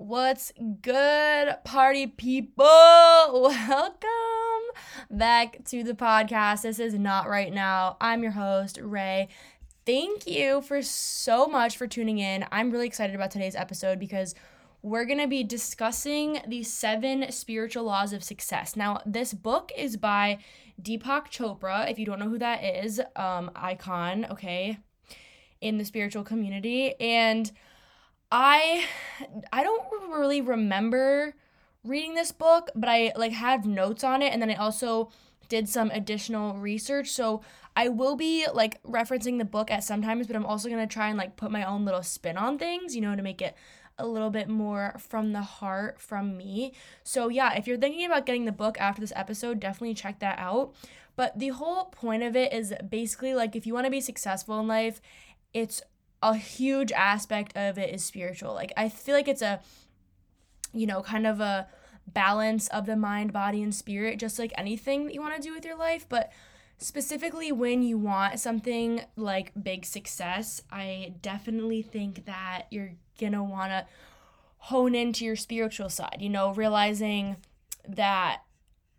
What's good, party people? Welcome back to the podcast. This is Not Right Now. I'm your host, Ray. Thank you for so much for tuning in. I'm really excited about today's episode because we're going to be discussing the seven spiritual laws of success. Now, this book is by Deepak Chopra. If you don't know who that is, um, icon, okay, in the spiritual community. And I I don't really remember reading this book, but I like have notes on it and then I also did some additional research. So I will be like referencing the book at sometimes, but I'm also to try and like put my own little spin on things, you know, to make it a little bit more from the heart from me. So yeah, if you're thinking about getting the book after this episode, definitely check that out. But the whole point of it is basically like if you want to be successful in life, it's a huge aspect of it is spiritual. Like I feel like it's a you know, kind of a balance of the mind, body and spirit just like anything that you want to do with your life, but specifically when you want something like big success, I definitely think that you're going to want to hone into your spiritual side, you know, realizing that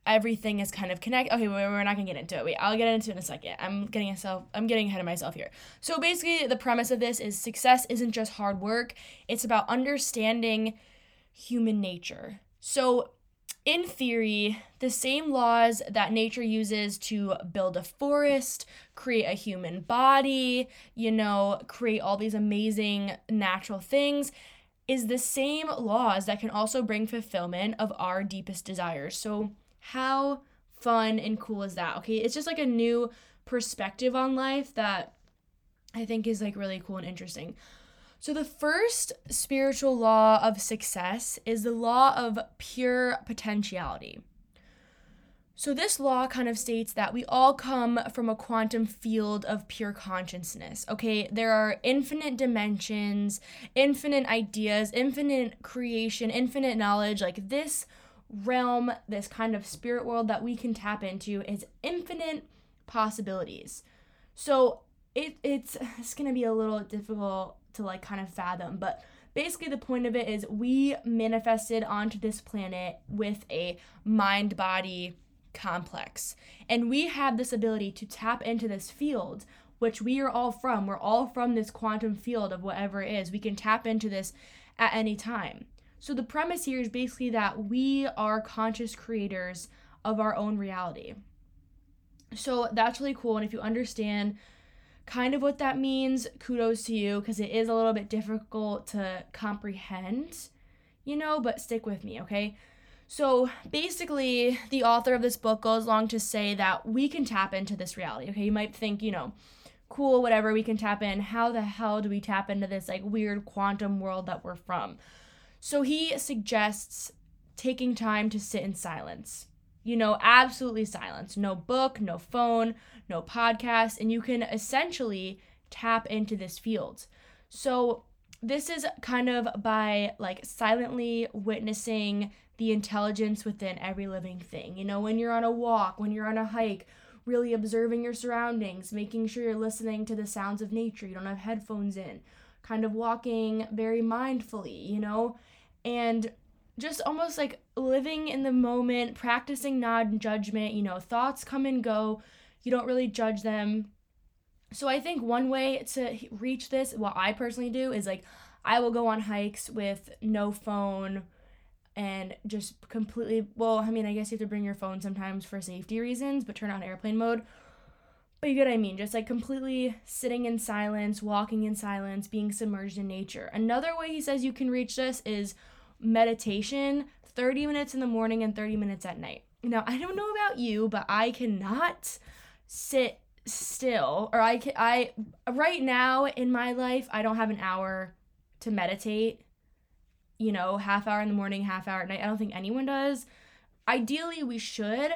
everything is kind of connected. Okay, we're not gonna get into it. Wait, I'll get into it in a second. I'm getting myself. I'm getting ahead of myself here. So basically, the premise of this is success isn't just hard work. It's about understanding human nature. So, in theory, the same laws that nature uses to build a forest, create a human body, you know, create all these amazing natural things is the same laws that can also bring fulfillment of our deepest desires. So, how fun and cool is that? Okay, it's just like a new perspective on life that I think is like really cool and interesting. So, the first spiritual law of success is the law of pure potentiality. So, this law kind of states that we all come from a quantum field of pure consciousness. Okay, there are infinite dimensions, infinite ideas, infinite creation, infinite knowledge. Like, this realm, this kind of spirit world that we can tap into is infinite possibilities. So it it's it's gonna be a little difficult to like kind of fathom, but basically the point of it is we manifested onto this planet with a mind body complex. And we have this ability to tap into this field, which we are all from. We're all from this quantum field of whatever it is. We can tap into this at any time. So the premise here is basically that we are conscious creators of our own reality. So that's really cool. And if you understand kind of what that means, kudos to you because it is a little bit difficult to comprehend, you know, but stick with me, okay? So basically, the author of this book goes along to say that we can tap into this reality, okay? You might think, you know, cool, whatever, we can tap in. How the hell do we tap into this like weird quantum world that we're from? So he suggests taking time to sit in silence. You know, absolutely silence. No book, no phone, no podcast, and you can essentially tap into this field. So this is kind of by like silently witnessing the intelligence within every living thing. You know, when you're on a walk, when you're on a hike, really observing your surroundings, making sure you're listening to the sounds of nature. You don't have headphones in, kind of walking very mindfully, you know, and just almost like living in the moment, practicing non judgment. You know, thoughts come and go, you don't really judge them. So I think one way to reach this, what I personally do, is like I will go on hikes with no phone and just completely well i mean i guess you have to bring your phone sometimes for safety reasons but turn on airplane mode but you get what I mean, just like completely sitting in silence, walking in silence, being submerged in nature. Another way he says you can reach this is meditation 30 minutes in the morning and 30 minutes at night. Now, I don't know about you, but I cannot sit still or I can I right now in my life, I don't have an hour to meditate. You know, half hour in the morning, half hour at night. I don't think anyone does. Ideally, we should,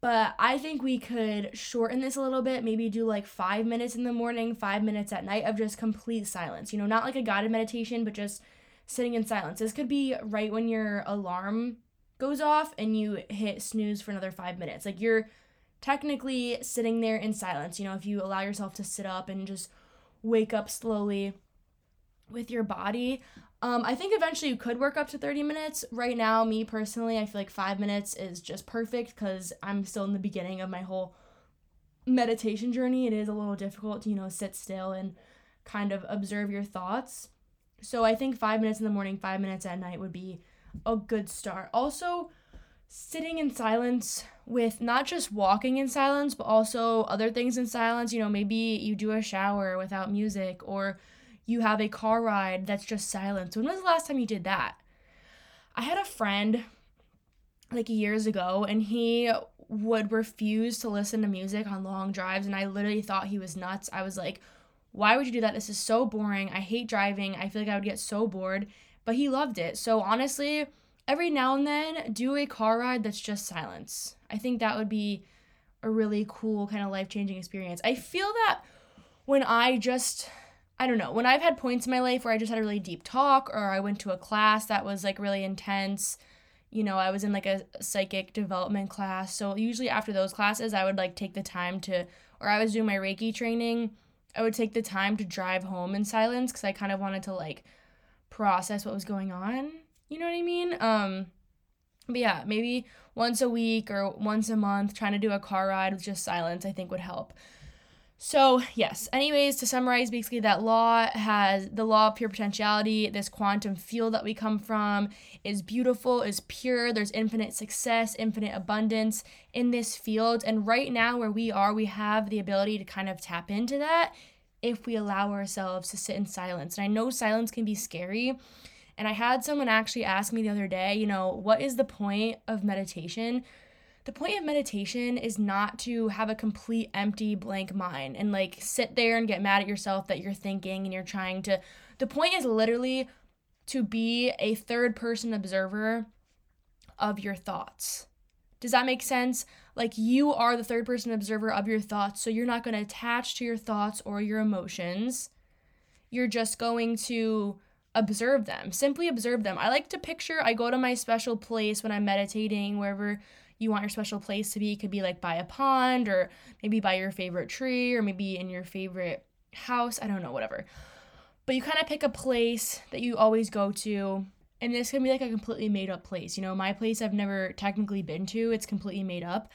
but I think we could shorten this a little bit, maybe do like five minutes in the morning, five minutes at night of just complete silence. You know, not like a guided meditation, but just sitting in silence. This could be right when your alarm goes off and you hit snooze for another five minutes. Like you're technically sitting there in silence. You know, if you allow yourself to sit up and just wake up slowly with your body. Um, I think eventually you could work up to 30 minutes. Right now, me personally, I feel like five minutes is just perfect because I'm still in the beginning of my whole meditation journey. It is a little difficult to, you know, sit still and kind of observe your thoughts. So I think five minutes in the morning, five minutes at night would be a good start. Also, sitting in silence with not just walking in silence, but also other things in silence. You know, maybe you do a shower without music or you have a car ride that's just silence. When was the last time you did that? I had a friend like years ago and he would refuse to listen to music on long drives and I literally thought he was nuts. I was like, "Why would you do that? This is so boring. I hate driving. I feel like I would get so bored." But he loved it. So honestly, every now and then do a car ride that's just silence. I think that would be a really cool kind of life-changing experience. I feel that when I just I don't know, when I've had points in my life where I just had a really deep talk or I went to a class that was like really intense, you know, I was in like a psychic development class. So usually after those classes, I would like take the time to or I was doing my Reiki training, I would take the time to drive home in silence cuz I kind of wanted to like process what was going on. You know what I mean? Um but yeah, maybe once a week or once a month trying to do a car ride with just silence I think would help. So, yes, anyways, to summarize, basically, that law has the law of pure potentiality, this quantum field that we come from is beautiful, is pure. There's infinite success, infinite abundance in this field. And right now, where we are, we have the ability to kind of tap into that if we allow ourselves to sit in silence. And I know silence can be scary. And I had someone actually ask me the other day, you know, what is the point of meditation? The point of meditation is not to have a complete empty blank mind and like sit there and get mad at yourself that you're thinking and you're trying to the point is literally to be a third person observer of your thoughts. Does that make sense? Like you are the third person observer of your thoughts so you're not going to attach to your thoughts or your emotions. You're just going to observe them simply observe them. I like to picture i go to my special place when i'm meditating wherever you want your special place to be. It could be like by a pond or maybe by your favorite tree or maybe in your favorite house. I don't know, whatever. But you kind of pick a place that you always go to. And this can be like a completely made up place. You know, my place I've never technically been to, it's completely made up.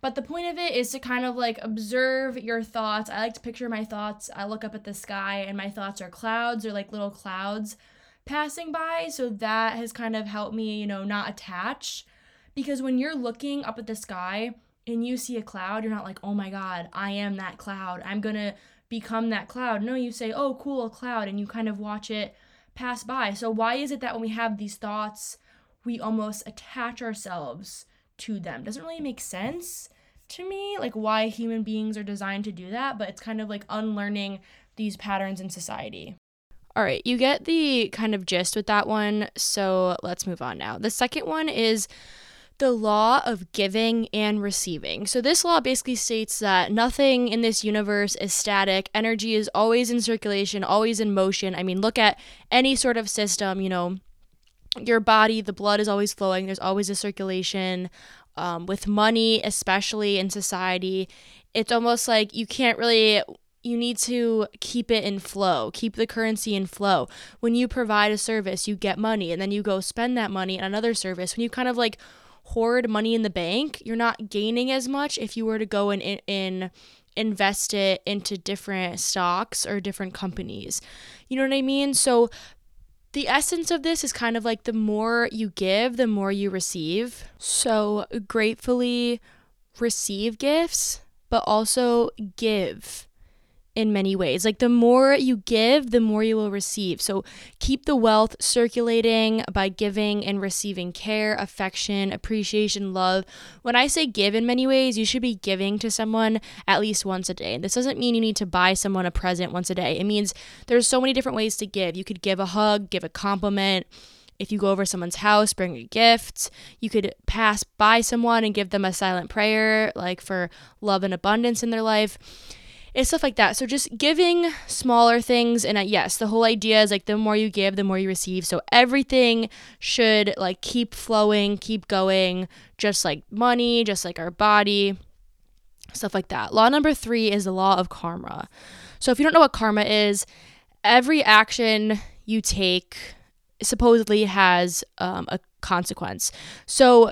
But the point of it is to kind of like observe your thoughts. I like to picture my thoughts. I look up at the sky and my thoughts are clouds or like little clouds passing by. So that has kind of helped me, you know, not attach because when you're looking up at the sky and you see a cloud, you're not like, oh my God, I am that cloud. I'm going to become that cloud. No, you say, oh, cool, a cloud, and you kind of watch it pass by. So, why is it that when we have these thoughts, we almost attach ourselves to them? Doesn't really make sense to me, like why human beings are designed to do that, but it's kind of like unlearning these patterns in society. All right, you get the kind of gist with that one. So let's move on now. The second one is the law of giving and receiving. So, this law basically states that nothing in this universe is static. Energy is always in circulation, always in motion. I mean, look at any sort of system, you know, your body, the blood is always flowing, there's always a circulation. Um, with money, especially in society, it's almost like you can't really you need to keep it in flow, keep the currency in flow. When you provide a service, you get money and then you go spend that money on another service. When you kind of like hoard money in the bank, you're not gaining as much if you were to go and in, in invest it into different stocks or different companies. You know what I mean? So the essence of this is kind of like the more you give, the more you receive. So gratefully receive gifts, but also give in many ways. Like the more you give, the more you will receive. So keep the wealth circulating by giving and receiving care, affection, appreciation, love. When I say give in many ways, you should be giving to someone at least once a day. This doesn't mean you need to buy someone a present once a day. It means there's so many different ways to give. You could give a hug, give a compliment. If you go over someone's house, bring a gift. You could pass by someone and give them a silent prayer, like for love and abundance in their life it's stuff like that. So just giving smaller things and uh, yes, the whole idea is like the more you give, the more you receive. So everything should like keep flowing, keep going, just like money, just like our body, stuff like that. Law number 3 is the law of karma. So if you don't know what karma is, every action you take supposedly has um, a consequence. So,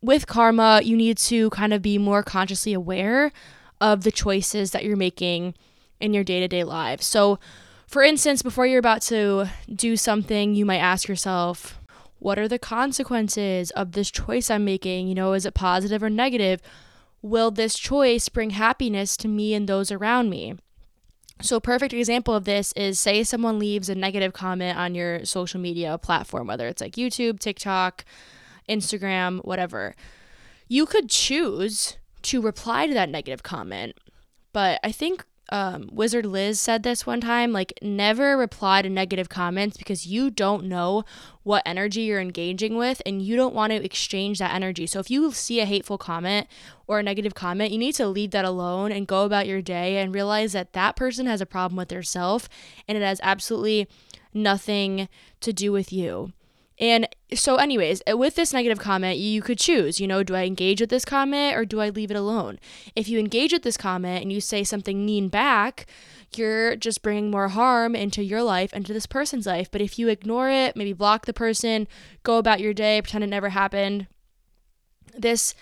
with karma, you need to kind of be more consciously aware of the choices that you're making in your day to day life. So, for instance, before you're about to do something, you might ask yourself, what are the consequences of this choice I'm making? You know, is it positive or negative? Will this choice bring happiness to me and those around me? So, a perfect example of this is say someone leaves a negative comment on your social media platform, whether it's like YouTube, TikTok, Instagram, whatever. You could choose to reply to that negative comment, but I think um, Wizard Liz said this one time like, never reply to negative comments because you don't know what energy you're engaging with and you don't want to exchange that energy. So, if you see a hateful comment or a negative comment, you need to leave that alone and go about your day and realize that that person has a problem with their self and it has absolutely nothing to do with you. And so, anyways, uh, with this negative comment, you could choose, you know, do I engage with this comment or do I leave it alone? If you engage with this comment and you say something mean back, you're just bringing more harm into your life and to this person's life. But if you ignore it, maybe block the person, go about your day, pretend it never happened, this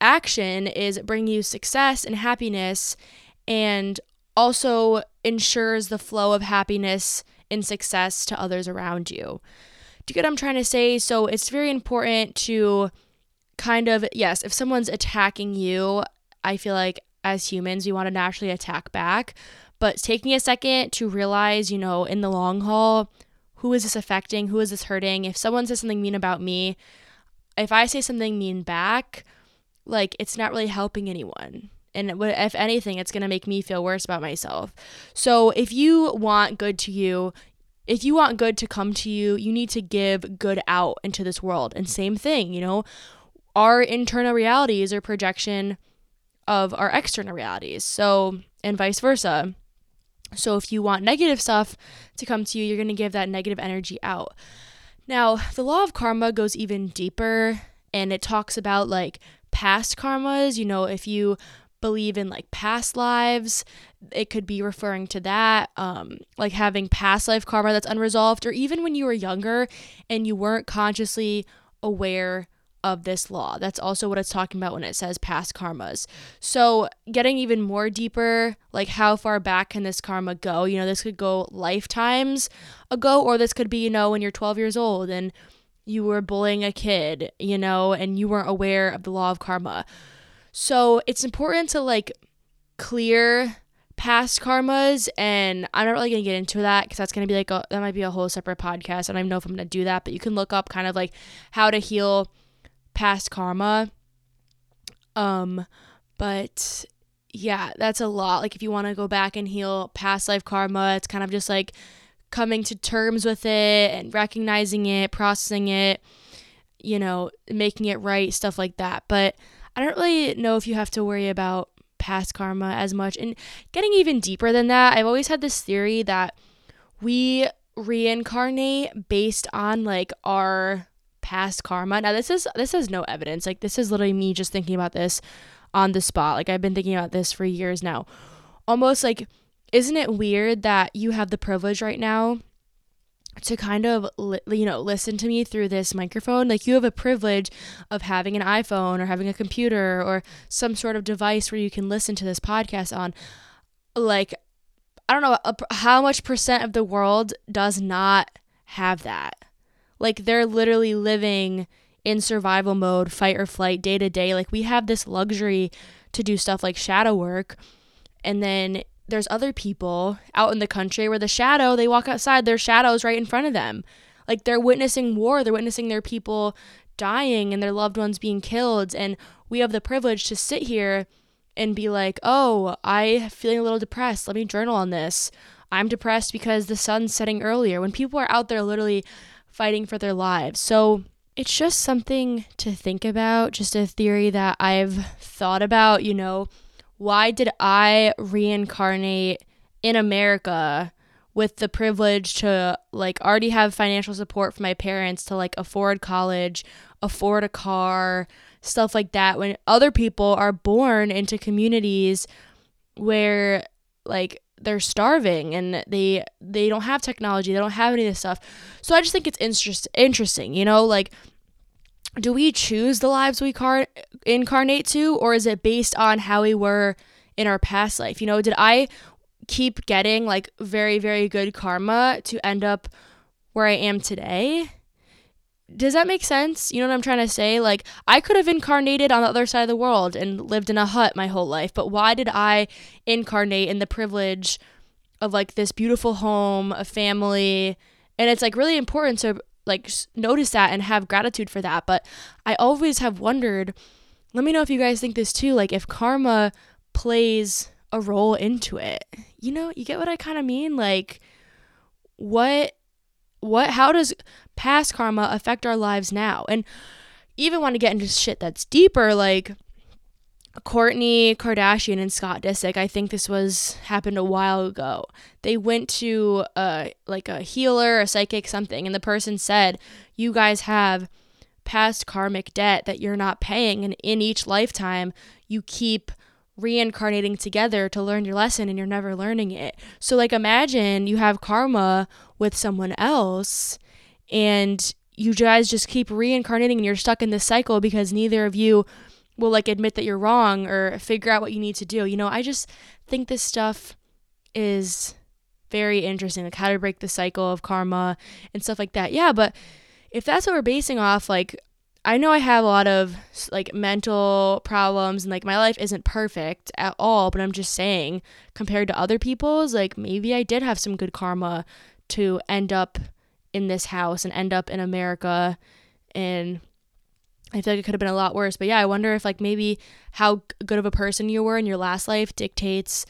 action is bringing you success and happiness and also ensures the flow of happiness and success to others around you. Do you get what I'm trying to say? So it's very important to kind of, yes, if someone's attacking you, I feel like as humans, we want to naturally attack back. But taking a second to realize, you know, in the long haul, who is this affecting? Who is this hurting? If someone says something mean about me, if I say something mean back, like it's not really helping anyone. And if anything, it's going to make me feel worse about myself. So if you want good to you, if you want good to come to you, you need to give good out into this world. And same thing, you know, our internal realities are projection of our external realities. So, and vice versa. So, if you want negative stuff to come to you, you're going to give that negative energy out. Now, the law of karma goes even deeper and it talks about like past karmas. You know, if you believe in like past lives. It could be referring to that, um, like having past life karma that's unresolved, or even when you were younger and you weren't consciously aware of this law. That's also what it's talking about when it says past karmas. So, getting even more deeper, like how far back can this karma go? You know, this could go lifetimes ago, or this could be, you know, when you're 12 years old and you were bullying a kid, you know, and you weren't aware of the law of karma. So it's important to like clear past karmas and i'm not really gonna get into that because that's gonna be like a, that might be a whole separate podcast And i don't know if i'm gonna do that but you can look up kind of like how to heal past karma. Um but yeah that's a lot. Like if you want to go back and heal past life karma it's kind of just like coming to terms with it and recognizing it processing it you know making it right stuff like that. But I don't really know if you have to worry about past karma as much. And getting even deeper than that, I've always had this theory that we reincarnate based on like our past karma. Now this is this has no evidence. Like this is literally me just thinking about this on the spot. Like I've been thinking about this for years now. Almost like isn't it weird that you have the privilege right now to kind of you know listen to me through this microphone like you have a privilege of having an iphone or having a computer or some sort of device where you can listen to this podcast on. Like i don't know how much percent of the world does not have that? Like they're literally living in survival mode fight or flight day to day. Like we have this luxury to do stuff like shadow work and then there's other people out in the country where the shadow, they walk outside, their shadow's right in front of them. Like they're witnessing war, they're witnessing their people dying and their loved ones being killed. And we have the privilege to sit here and be like, oh, I'm feeling a little depressed. Let me journal on this. I'm depressed because the sun's setting earlier when people are out there literally fighting for their lives. So it's just something to think about, just a theory that I've thought about, you know why did I reincarnate in America with the privilege to like already have financial support from my parents to like afford college, afford a car, stuff like that when other people are born into communities where like they're starving and they they don't have technology they don't have any of this stuff. So i just think it's interest, interesting you know? Like do we choose the lives we car- incarnate to or is it based on how we were in our past life you know did i keep getting like very very good karma to end up where i am today does that make sense? You know what I'm trying to say? Like, I could have incarnated on the other side of the world and lived in a hut my whole life, but why did I incarnate in the privilege of like this beautiful home, a family? And it's like really important to like notice that and have gratitude for that. But I always have wondered, let me know if you guys think this too, like if karma plays a role into it. You know, you get what I kind of mean? Like, what what how does past karma affect our lives now and even want to get into shit that's deeper like Kourtney Kardashian and Scott Disick, I think this was happened a while ago. They went to a like a healer, a psychic, something, and the person said, "You guys have past karmic debt that you're not paying, and in each lifetime, you keep reincarnating together to learn your lesson and you're never learning it. So like imagine you have karma with someone else and you guys just keep reincarnating and you're stuck in this cycle because neither of you will like admit that you're wrong or figure out what you need to do. You know, I just think this stuff is very interesting like how to break the cycle of karma and stuff like that. Yeah, but if that's what we're basing off like I know I have a lot of like mental problems and like my life isn't perfect at all, but I'm just saying compared to other people's, like maybe I did have some good karma to end up in this house and end up in America and I feel like it could have been a lot worse. But yeah, I wonder if like maybe how good of a person you were in your last life dictates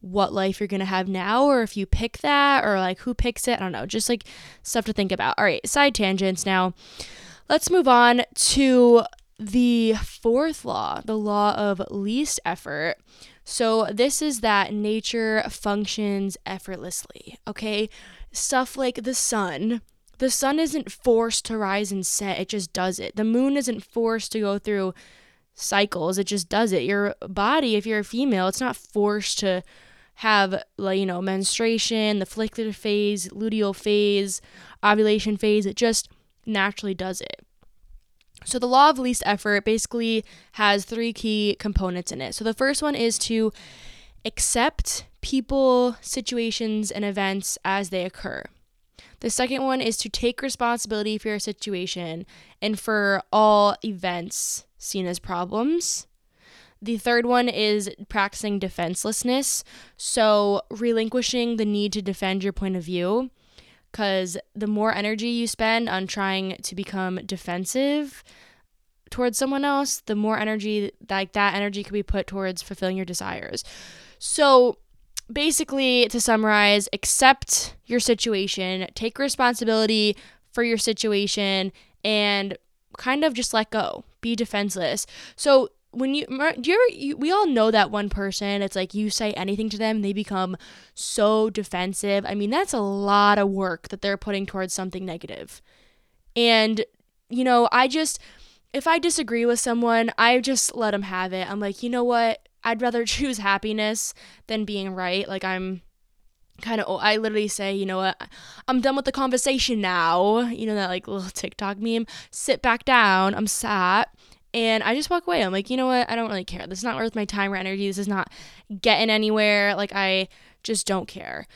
what life you're going to have now or if you pick that or like who picks it. I don't know. Just like stuff to think about. All right, side tangents now. Let's move on to the fourth law, the law of least effort. So, this is that nature functions effortlessly, okay? Stuff like the sun. The sun isn't forced to rise and set, it just does it. The moon isn't forced to go through cycles, it just does it. Your body, if you're a female, it's not forced to have, like, you know, menstruation, the follicular phase, luteal phase, ovulation phase. It just naturally does it. So, the law of least effort basically has three key components in it. So, the first one is to accept people, situations, and events as they occur. The second one is to take responsibility for your situation and for all events seen as problems. The third one is practicing defenselessness, so relinquishing the need to defend your point of view because the more energy you spend on trying to become defensive towards someone else, the more energy like that energy could be put towards fulfilling your desires. So basically to summarize, accept your situation, take responsibility for your situation and kind of just let go. Be defenseless. So when you do you ever you, we all know that one person it's like you say anything to them they become so defensive i mean that's a lot of work that they're putting towards something negative. negative and you know i just if i disagree with someone i just let them have it i'm like you know what i'd rather choose happiness than being right like i'm kind of I literally say, you know what, I'm done with the conversation now. You know that like little TikTok meme, sit back down, I'm sat and I just walk away. I'm like, you know what? I don't really care. This is not worth my time or energy. This is not getting anywhere. Like, I just don't care.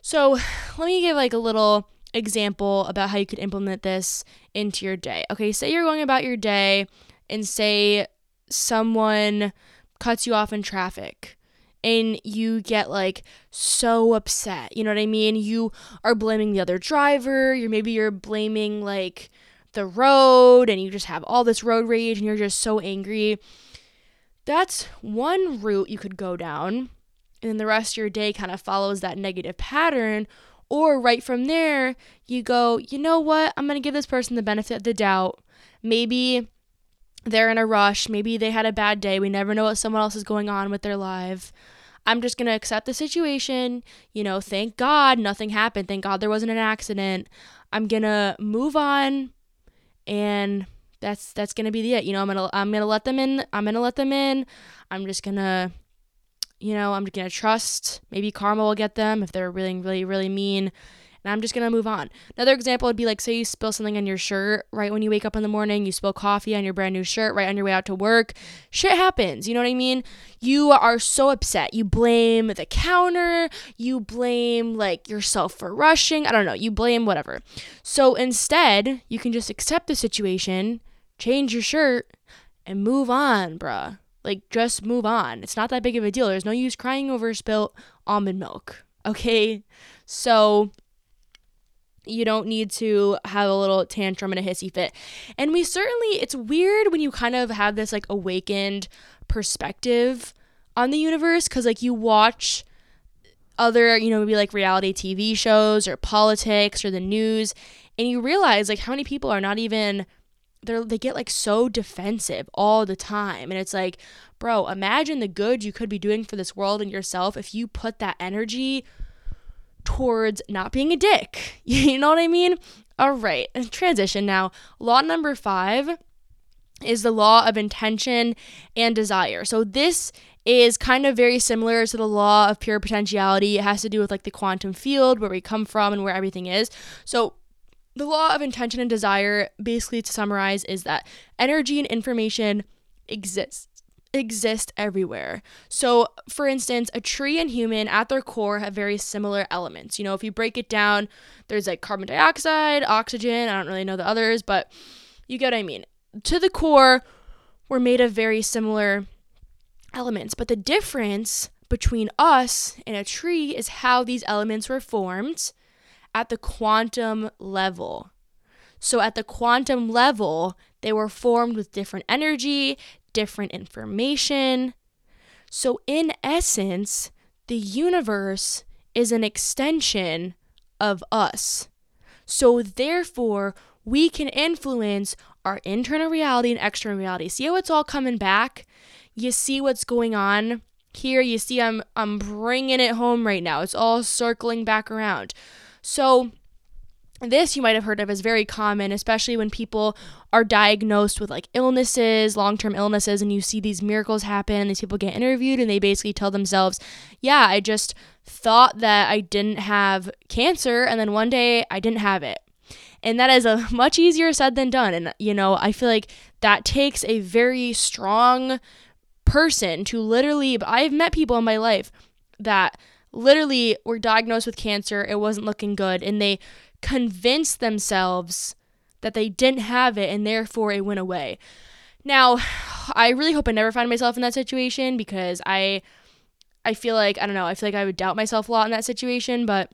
So, let me give like a little example about how you could implement this into your day. Okay, say you're going about your day and say someone cuts you off in traffic and you get like so upset. You know what I mean? You are blaming the other driver. You're maybe you're blaming like the road and you just have all this road rage and you're just so angry. That's one route you could go down. And then the rest of your day kind of follows that negative pattern. Or right from there, you go, you know what? I'm going to give this person the benefit of the doubt. Maybe they're in a rush. Maybe they had a bad day. We never know what someone else is going on with their life. I'm just going to accept the situation. You know, thank God nothing happened. Thank God there wasn't an accident. I'm going to move on and that's that's gonna be the it. You know, I'm gonna I'm gonna let them in. I'm gonna let them in. I'm just gonna you know, I'm going to trust. Maybe karma will get them if they're really, really, really mean and I'm just gonna move on. Another example would be like, say you spill something on your shirt right when you wake up in the morning, you spill coffee on your brand new shirt right on your way out to work. Shit happens, you know what I mean? You are so upset. You blame the counter, you blame like yourself for rushing. I don't know, you blame whatever. So instead, you can just accept the situation, change your shirt, and move on, bruh. Like, just move on. It's not that big of a deal. There's no use crying over spilt almond milk. Okay? So, you don't need to have a little tantrum and a hissy fit. And we certainly, it's weird when you kind of have this like awakened perspective on the universe because like you watch other, you know, maybe like reality TV shows or politics or the news and you realize like how many people are not even they're they get like so defensive all the time and it's like bro imagine the good you could be doing for this world and yourself if you put that energy towards not being a dick. You know what I mean? All right, transition now. Law number five is the law of intention and desire. So this is kind of very similar to the law of pure potentiality. It has to do with like the quantum field, where we come from and where everything is. So the law of intention and desire, basically to summarize, is that energy and information exists exist everywhere. So, for instance, a tree and human at their core have very similar elements. You know, if you break it down, there's like carbon dioxide, oxygen, I don't really know the others, but you get what I mean. To the core, we're made of very similar elements, but the difference between us and a tree is how these elements were formed at the quantum level. So, at the quantum level, they were formed with different energy, different information. So, in essence, the universe is an extension of us. So, therefore, we can influence our internal reality and external reality. See how it's all coming back? You see what's going on here. You see, I'm I'm bringing it home right now. It's all circling back around. So, this you might have heard of is very common, especially when people are diagnosed with like illnesses, long term illnesses, and you see these miracles happen. These people get interviewed and they basically tell themselves, Yeah, I just thought that I didn't have cancer, and then one day I didn't have it. And that is a much easier said than done. And, you know, I feel like that takes a very strong person to literally, I've met people in my life that literally were diagnosed with cancer, it wasn't looking good, and they convince themselves that they didn't have it and therefore it went away. Now, I really hope I never find myself in that situation because I I feel like I don't know, I feel like I would doubt myself a lot in that situation, but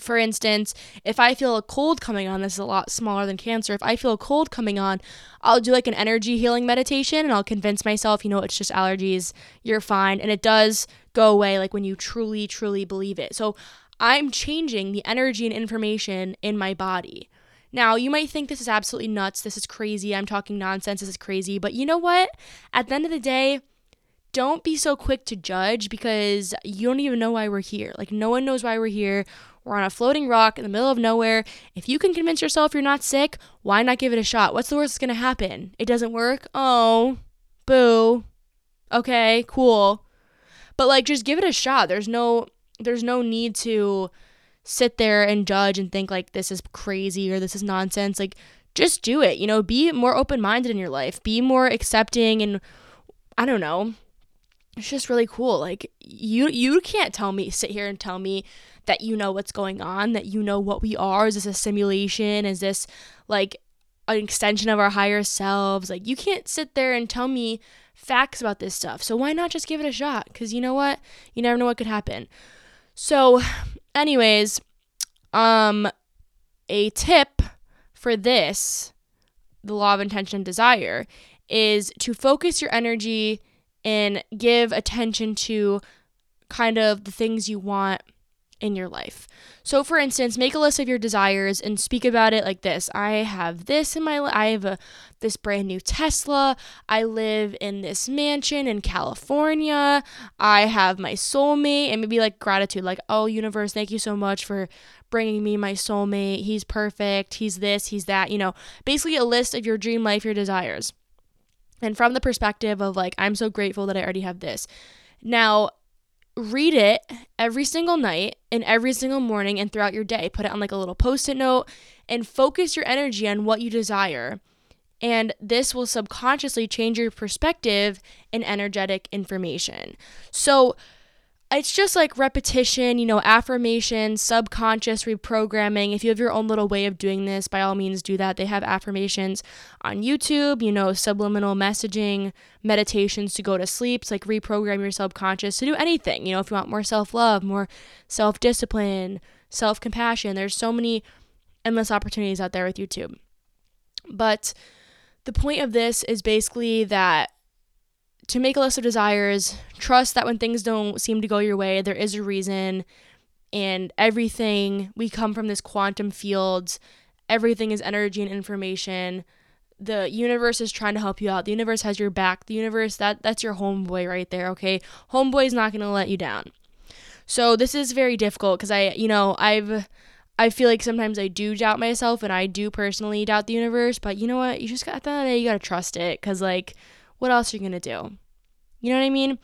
for instance, if I feel a cold coming on, this is a lot smaller than cancer. If I feel a cold coming on, I'll do like an energy healing meditation and I'll convince myself, you know, it's just allergies, you're fine. And it does go away like when you truly, truly believe it. So I'm changing the energy and information in my body. Now, you might think this is absolutely nuts. This is crazy. I'm talking nonsense. This is crazy. But you know what? At the end of the day, don't be so quick to judge because you don't even know why we're here. Like, no one knows why we're here. We're on a floating rock in the middle of nowhere. If you can convince yourself you're not sick, why not give it a shot? What's the worst that's going to happen? It doesn't work? Oh, boo. Okay, cool. But like, just give it a shot. There's no there's no need to sit there and judge and think like this is crazy or this is nonsense. Like just do it. You know, be more open-minded in your life. Be more accepting and I don't know. It's just really cool. Like you you can't tell me sit here and tell me that you know what's going on, that you know what we are. Is this a simulation? Is this like an extension of our higher selves? Like you can't sit there and tell me facts about this stuff. So why not just give it a shot? Cuz you know what? You never know what could happen. So, anyways, um, a tip for this, the law of intention and desire, is to focus your energy and give attention to kind of the things you want in your life. So, for instance, make a list of your desires and speak about it like this I have this in my life. I have a, this brand new Tesla. I live in this mansion in California. I have my soulmate. And maybe like gratitude, like, oh, universe, thank you so much for bringing me my soulmate. He's perfect. He's this, he's that. You know, basically a list of your dream life, your desires. And from the perspective of like, I'm so grateful that I already have this. Now, read it every single night and every single morning and throughout your day. Put it on like a little post it note and focus your energy on what you desire. And this will subconsciously change your perspective and energetic information. So, it's just like repetition, you know, affirmation, subconscious reprogramming. If you have your own little way of doing this, by all means do that. They have affirmations on YouTube, you know, subliminal messaging, meditations to go to sleep. It's like reprogram your subconscious to do anything. You know, if you want more self love, more self discipline, self compassion, there's so many endless opportunities out there with YouTube. But the point of this is basically that to make a list of desires, trust that when things don't seem to go your way, there is a reason. And everything, we come from this quantum field, everything is energy and information. The universe is trying to help you out. The universe has your back. The universe, that that's your homeboy right there, okay? Homeboy is not going to let you down. So this is very difficult because I, you know, I've I feel like sometimes I do doubt myself and I do personally doubt the universe, but you know what? You just got the day, you gotta trust it because like what else are you gonna do? You know what I mean?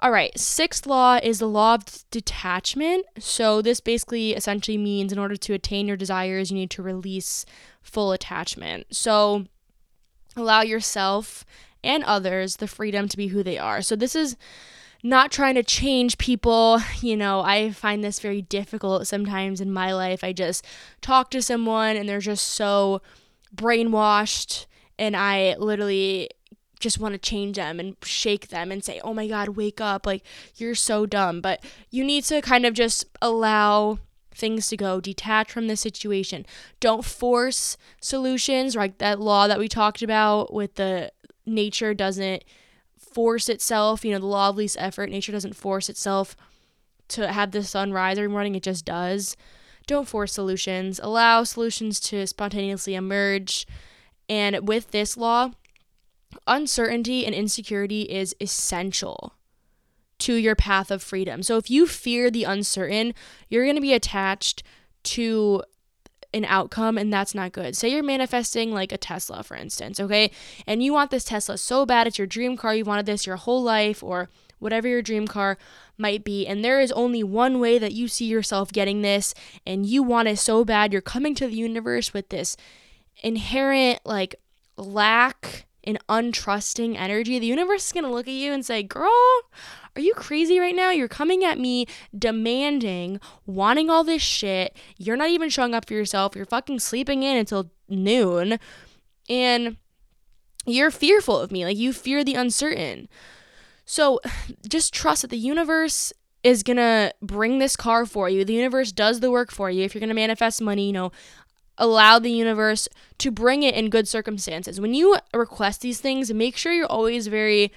All right, sixth law is the law of detachment. So, this basically essentially means in order to attain your desires, you need to release full attachment. So, allow yourself and others the freedom to be who they are. So, this is not trying to change people. You know, I find this very difficult sometimes in my life. I just talk to someone and they're just so brainwashed, and I literally just want to change them and shake them and say, oh my God, wake up. Like, you're so dumb. But you need to kind of just allow things to go, detach from the situation. Don't force solutions, like that law that we talked about with the nature doesn't force itself, you know, the law of least effort, nature doesn't force itself to have the sun rise every morning, it just does. Don't force solutions, allow solutions to spontaneously emerge. And with this law, uncertainty and insecurity is essential to your path of freedom. So if you fear the uncertain, you're going to be attached to an outcome and that's not good. Say you're manifesting like a Tesla for instance, okay? And you want this Tesla so bad, it's your dream car, you wanted this your whole life or whatever your dream car might be and there is only one way that you see yourself getting this and you want it so bad, you're coming to the universe with this inherent like lack and untrusting energy, the universe is going to look at you and say, Girl, are you crazy right now? You're coming at me demanding, wanting all this shit. You're not even showing up for yourself. You're fucking sleeping in until noon. And you're fearful of me. Like, you fear the uncertain. So just trust that the universe is gonna bring this car for you. The universe does the work for you. If you're gonna manifest money, you know, allow the universe to bring it in good circumstances. When you request these things, make sure you're always very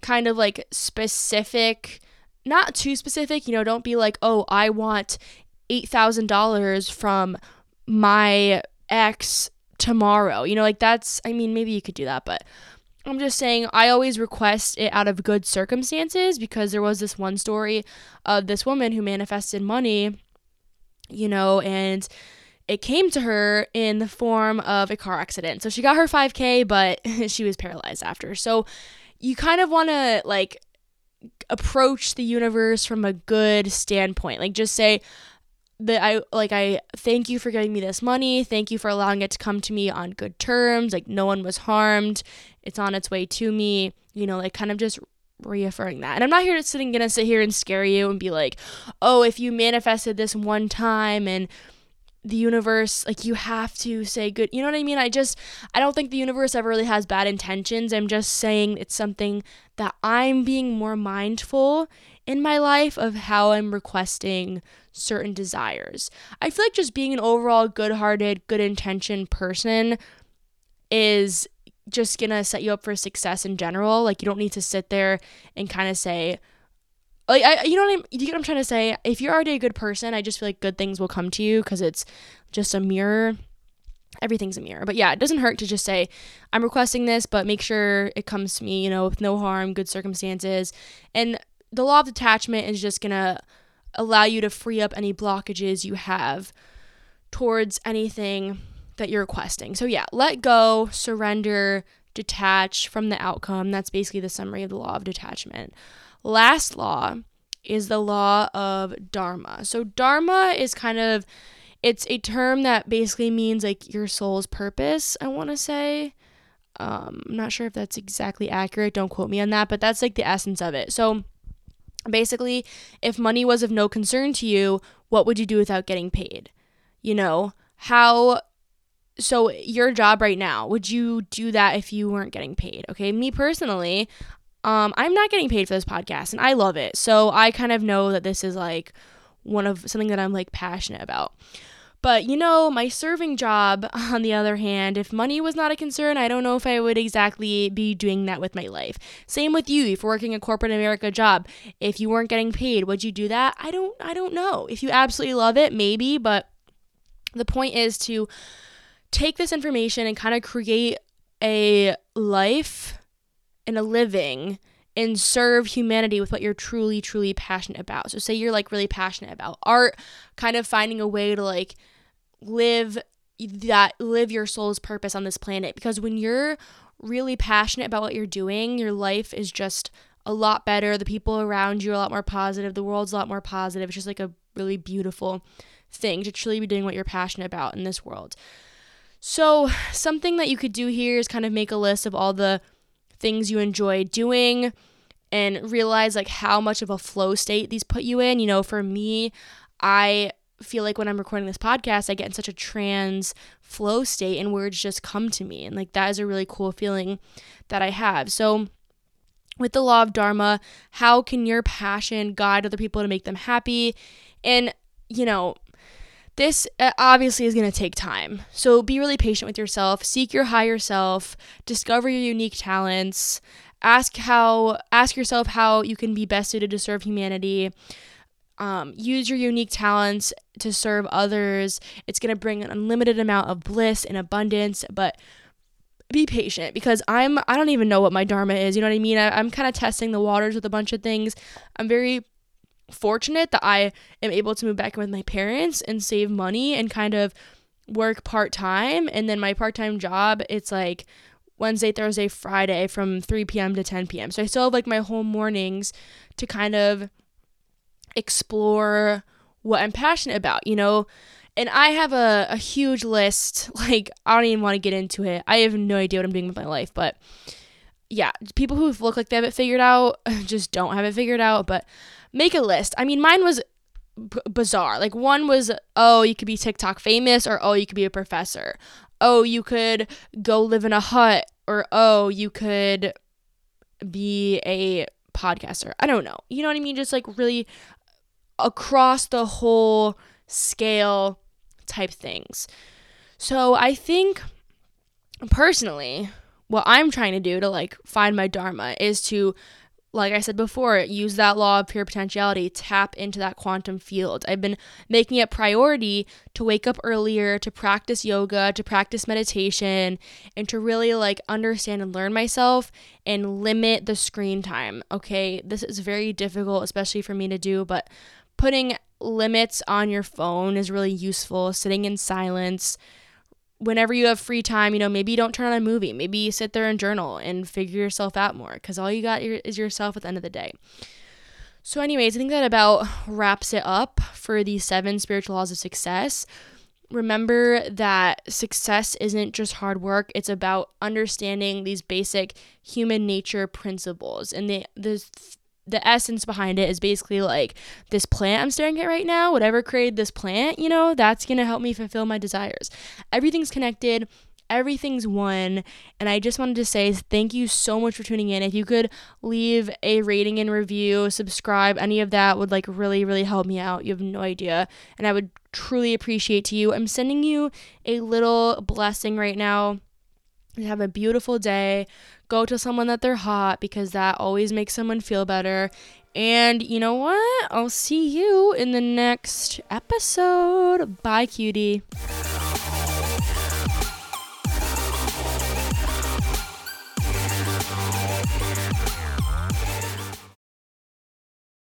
kind of like specific, not too specific, you know, don't be like, "Oh, I want $8,000 from my ex tomorrow." You know, like that's I mean, maybe you could do that, but I'm just saying I always request it out of good circumstances because there was this one story of this woman who manifested money, you know, and it came to her in the form of a car accident. So she got her 5K, but she was paralyzed after. So you kind of want to like approach the universe from a good standpoint. Like just say that I like I thank you for giving me this money. Thank you for allowing it to come to me on good terms. Like no one was harmed. It's on its way to me. You know, like kind of just reaffirming that. And I'm not here to sitting gonna sit here and scare you and be like, "Oh, if you manifested this one time and the universe like you have to say good you know what i mean? I just i don't think the universe ever really has bad intentions. I'm just saying it's something that i'm being more mindful in my life of how i'm requesting certain desires. I feel like just being an overall good-hearted good intentioned person is just gonna set you up for success in general. Like you don't need to sit there and kind of say like I, you know what I'm, you get what I'm trying to say. If you're already a good person, I just feel like good things will come to you because it's just a mirror. Everything's a mirror, but yeah, it doesn't hurt to just say, "I'm requesting this," but make sure it comes to me, you know, with no harm, good circumstances, and the law of detachment is just gonna allow you to free up any blockages you have towards anything that you're requesting. So yeah, let go, surrender, detach from the outcome. That's basically the summary of the law of detachment. Last law is the law of dharma. So dharma is kind of it's a term that basically means like your soul's purpose, I want to say. Um, I'm not sure if that's exactly accurate. Don't quote me on that, but that's like the essence of it. So basically, if money was of no concern to you, what would you do without getting paid? You know, how so your job right now, would you do that if you weren't getting paid? Okay? Me personally, um I'm not getting paid for this podcast and I love it. So I kind of know that this is like one of something that I'm like passionate about. But you know, my serving job, on the other hand, if money was not a concern, I don't know if I would exactly be doing that with my life. Same with you, if you're working a corporate America job, if you weren't getting paid, would you do that? I don't I don't know. If you absolutely love it, maybe, but the point is to take this information and kind of create a life and a living and serve humanity with what you're truly truly passionate about. So say you're like really passionate about art, kind of finding a way to like live that live your soul's purpose on this planet because when you're really passionate about what you're doing, your life is just a lot better. The people around you are a lot more positive. The world's a lot more positive. It's just like a really beautiful thing to truly be doing what you're passionate about in this world. So, something that you could do here is kind of make a list of all the things you enjoy doing and realize like how much of a flow state these put you in. You know, for me, I feel like when I'm recording this podcast, I get in such a trans flow state and words just come to me. And like that is a really cool feeling that I have. So, with the law of Dharma, how can your passion guide other people to make them happy? And, you know, this uh, obviously is going to take time. So be really patient with yourself, seek your higher self, discover your unique talents, ask how ask yourself how you can be best suited to serve humanity. Um, use your unique talents to serve others. It's going to bring an unlimited amount of bliss and abundance, but be patient because I'm I don't even know what my dharma is. You know what I mean? I, I'm kind of testing the waters with a bunch of things. I'm very fortunate that I am able to move back in with my parents and save money and kind of work part time. And then my part time job, it's like Wednesday, Thursday, Friday from 3 p.m. to 10 p.m. So I still have like my whole mornings to kind of explore what I'm passionate about, you know? And I have a, a huge list. Like, I don't even want to get into it. I have no idea what I'm doing with my life. But yeah, people who look like they have it figured out just don't have it figured out. But make a list. I mean, mine was b- bizarre. Like one was, oh, you could be TikTok famous, or oh, you could be a professor. Oh, you could go live in a hut, or oh, you could be a podcaster. I don't know. You know what I mean? Just like really across the whole scale type things. So I think personally, what I'm trying to do to like find my dharma is to like I said before, use that law of pure potentiality, tap into that quantum field. I've been making it priority to wake up earlier, to practice yoga, to practice meditation, and to really like understand and learn myself and limit the screen time. Okay, this is very difficult, especially for me to do, but putting limits on your phone is really useful. Sitting in silence, whenever you have free time, you know, maybe you don't turn on a movie. Maybe you sit there and journal and figure yourself out more because all you got is yourself at the end of the day. So, anyways, I think that about wraps it up for the seven spiritual laws of success. Remember that success isn't just hard work, it's about understanding these basic human nature principles. And the, the the essence behind it is basically like this plant I'm staring at right now, whatever created this plant, you know, that's going to help me fulfill my desires. Everything's connected, everything's one. And I just wanted to say thank you so much for tuning in. If you could leave a rating and review, subscribe, any of that would like really, really help me out. You have no idea. And I would truly appreciate to you. I'm sending you a little blessing right now. Have a beautiful day go to someone that they're hot because that always makes someone feel better. And you know what? I'll see you in the next episode. Bye, cutie.